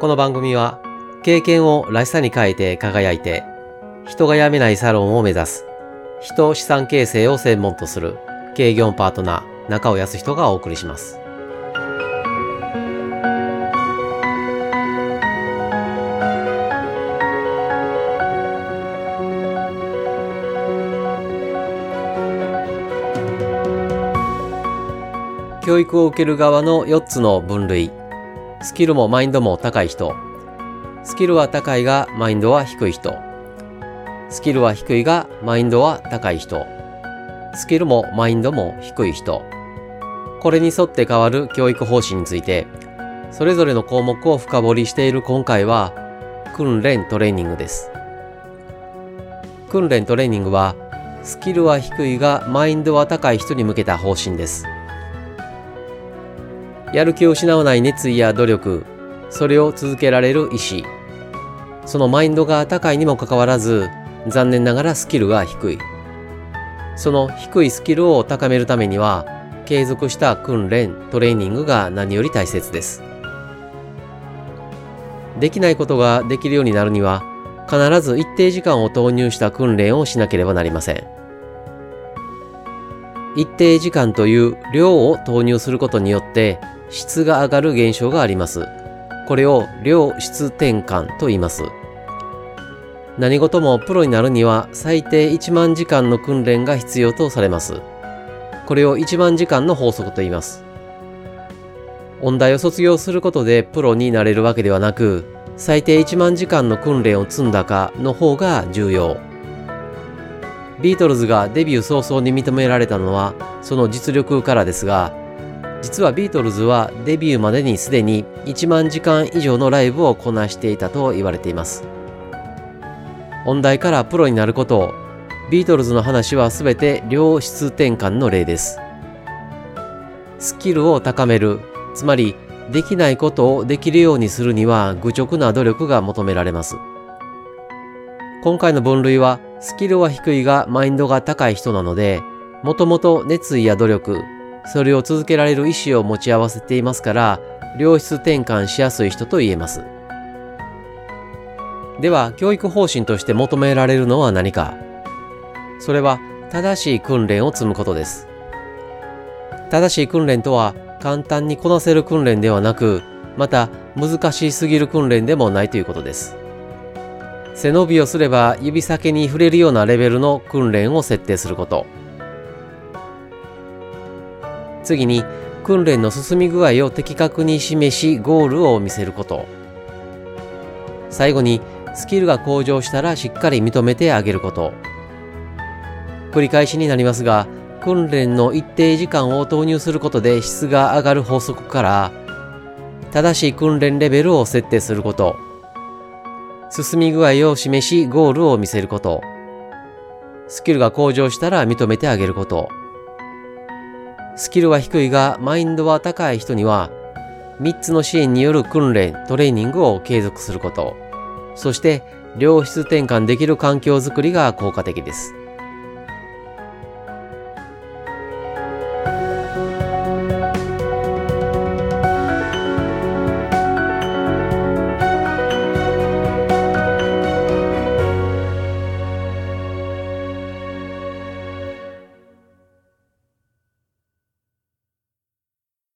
この番組は経験をらしさに変えて輝いて人が辞めないサロンを目指す人資産形成を専門とする経業パートナー中尾康人がお送りします。教育を受ける側の4つの分類。スキルもマインドも高い人。スキルは高いがマインドは低い人。スキルは低いがマインドは高い人。スキルもマインドも低い人。これに沿って変わる教育方針についてそれぞれの項目を深掘りしている今回は訓練トレーニングです。訓練トレーニングはスキルは低いがマインドは高い人に向けた方針です。やる気を失わない熱意や努力、それを続けられる意志。そのマインドが高いにもかかわらず、残念ながらスキルが低い。その低いスキルを高めるためには、継続した訓練、トレーニングが何より大切です。できないことができるようになるには、必ず一定時間を投入した訓練をしなければなりません。一定時間という量を投入することによって質が上がる現象があります。これを量質転換と言います。何事もプロになるには最低1万時間の訓練が必要とされます。これを1万時間の法則と言います。音大を卒業することでプロになれるわけではなく、最低1万時間の訓練を積んだかの方が重要。ビートルズがデビュー早々に認められたのはその実力からですが、実はビートルズはデビューまでにすでに1万時間以上のライブをこなしていたと言われています。音大からプロになることを、ビートルズの話は全て良質転換の例です。スキルを高める、つまりできないことをできるようにするには愚直な努力が求められます。今回の分類はスキルは低いがマインドが高い人なので、もともと熱意や努力、それを続けられる意思を持ち合わせていますから、良質転換しやすい人と言えます。では、教育方針として求められるのは何か？それは、正しい訓練を積むことです。正しい訓練とは、簡単にこなせる訓練ではなく、また難しすぎる訓練でもないということです。背伸びをすれば指先に触れるようなレベルの訓練を設定すること。次に訓練の進み具合を的確に示しゴールを見せること。最後にスキルが向上したらしっかり認めてあげること。繰り返しになりますが訓練の一定時間を投入することで質が上がる法則から正しい訓練レベルを設定すること。進み具合を示しゴールを見せること。スキルが向上したら認めてあげること。スキルは低いがマインドは高い人には、3つの支援による訓練、トレーニングを継続すること、そして良質転換できる環境づくりが効果的です。